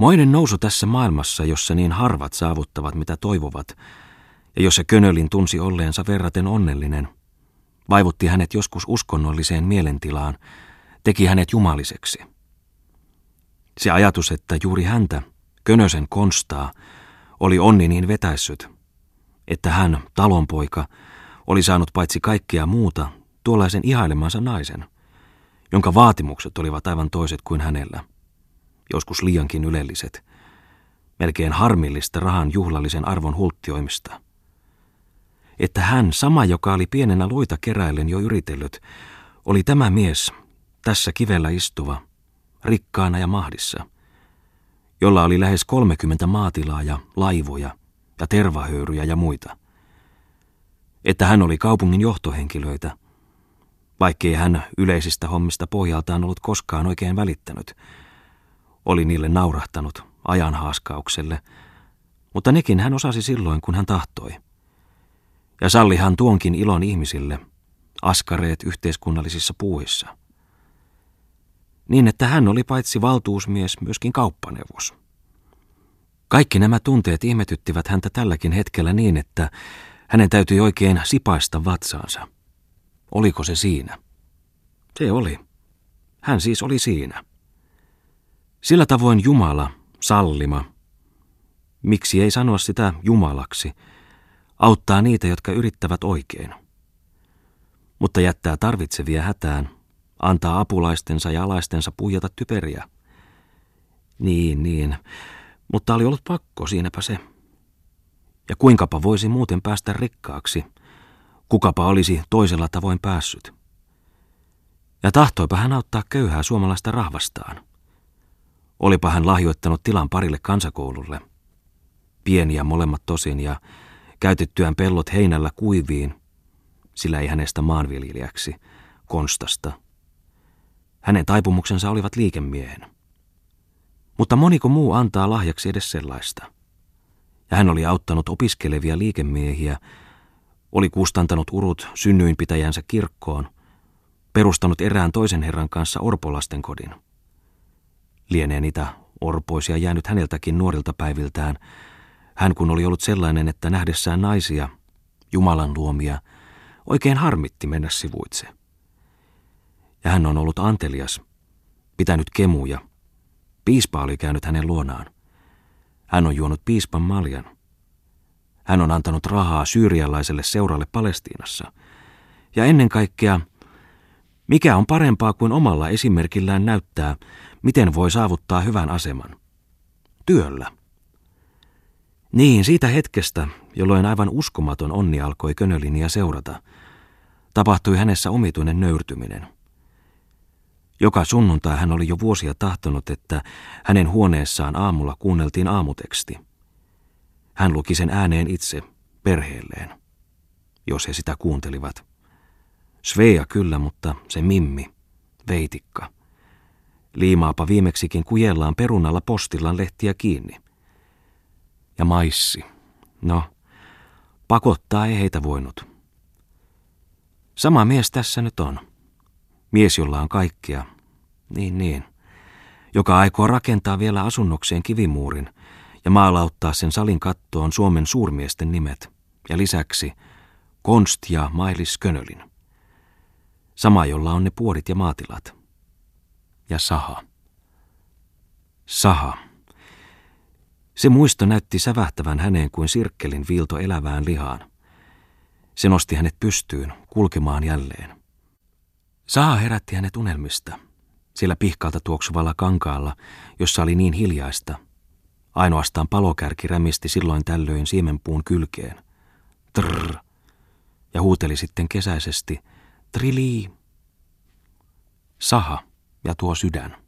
Moinen nousu tässä maailmassa, jossa niin harvat saavuttavat mitä toivovat, ja jossa Könölin tunsi olleensa verraten onnellinen, vaivutti hänet joskus uskonnolliseen mielentilaan, teki hänet jumaliseksi. Se ajatus, että juuri häntä, Könösen konstaa, oli onni niin vetäissyt, että hän, talonpoika, oli saanut paitsi kaikkea muuta tuollaisen ihailemansa naisen, jonka vaatimukset olivat aivan toiset kuin hänellä, joskus liiankin ylelliset, melkein harmillista rahan juhlallisen arvon hulttioimista. Että hän, sama joka oli pienenä luita keräillen jo yritellyt, oli tämä mies, tässä kivellä istuva, rikkaana ja mahdissa, jolla oli lähes 30 maatilaa ja laivoja ja tervahöyryjä ja muita. Että hän oli kaupungin johtohenkilöitä, vaikkei hän yleisistä hommista pohjaltaan ollut koskaan oikein välittänyt. Oli niille naurahtanut ajan haaskaukselle, mutta nekin hän osasi silloin, kun hän tahtoi. Ja sallihan tuonkin ilon ihmisille, askareet yhteiskunnallisissa puuissa. Niin, että hän oli paitsi valtuusmies myöskin kauppaneuvos. Kaikki nämä tunteet ihmetyttivät häntä tälläkin hetkellä niin, että hänen täytyi oikein sipaista vatsaansa. Oliko se siinä? Se oli. Hän siis oli siinä. Sillä tavoin Jumala, sallima, miksi ei sanoa sitä Jumalaksi, auttaa niitä, jotka yrittävät oikein. Mutta jättää tarvitsevia hätään, antaa apulaistensa ja alaistensa puijata typeriä. Niin, niin, mutta oli ollut pakko, siinäpä se. Ja kuinkapa voisi muuten päästä rikkaaksi – Kukapa olisi toisella tavoin päässyt. Ja tahtoipa hän auttaa köyhää suomalaista rahvastaan. Olipa hän lahjoittanut tilan parille kansakoululle. Pieniä molemmat tosin ja käytettyään pellot heinällä kuiviin, sillä ei hänestä maanviljelijäksi, konstasta. Hänen taipumuksensa olivat liikemiehen. Mutta moniko muu antaa lahjaksi edes sellaista? Ja hän oli auttanut opiskelevia liikemiehiä, oli kustantanut urut synnyinpitäjänsä kirkkoon, perustanut erään toisen herran kanssa orpolasten kodin. Lienee niitä orpoisia jäänyt häneltäkin nuorilta päiviltään, hän kun oli ollut sellainen, että nähdessään naisia, Jumalan luomia, oikein harmitti mennä sivuitse. Ja hän on ollut antelias, pitänyt kemuja. Piispa oli käynyt hänen luonaan. Hän on juonut piispan maljan – hän on antanut rahaa syyrialaiselle seuralle Palestiinassa. Ja ennen kaikkea, mikä on parempaa kuin omalla esimerkillään näyttää, miten voi saavuttaa hyvän aseman? Työllä. Niin, siitä hetkestä, jolloin aivan uskomaton onni alkoi Könölinia seurata, tapahtui hänessä omituinen nöyrtyminen. Joka sunnuntai hän oli jo vuosia tahtonut, että hänen huoneessaan aamulla kuunneltiin aamuteksti – hän luki sen ääneen itse, perheelleen, jos he sitä kuuntelivat. Svea kyllä, mutta se Mimmi, veitikka. Liimaapa viimeksikin kujellaan perunalla postillaan lehtiä kiinni. Ja maissi. No, pakottaa ei heitä voinut. Sama mies tässä nyt on. Mies, jolla on kaikkea. Niin, niin. Joka aikoo rakentaa vielä asunnokseen kivimuurin – ja maalauttaa sen salin kattoon Suomen suurmiesten nimet ja lisäksi Konst ja Mailis Könölin. Sama, jolla on ne puodit ja maatilat. Ja Saha. Saha. Se muisto näytti sävähtävän häneen kuin sirkkelin viilto elävään lihaan. Se nosti hänet pystyyn, kulkemaan jälleen. Saha herätti hänet unelmista, siellä pihkalta tuoksuvalla kankaalla, jossa oli niin hiljaista – Ainoastaan palokärki rämisti silloin tällöin siemenpuun kylkeen. Trrr. Ja huuteli sitten kesäisesti. Trili. Saha ja tuo sydän.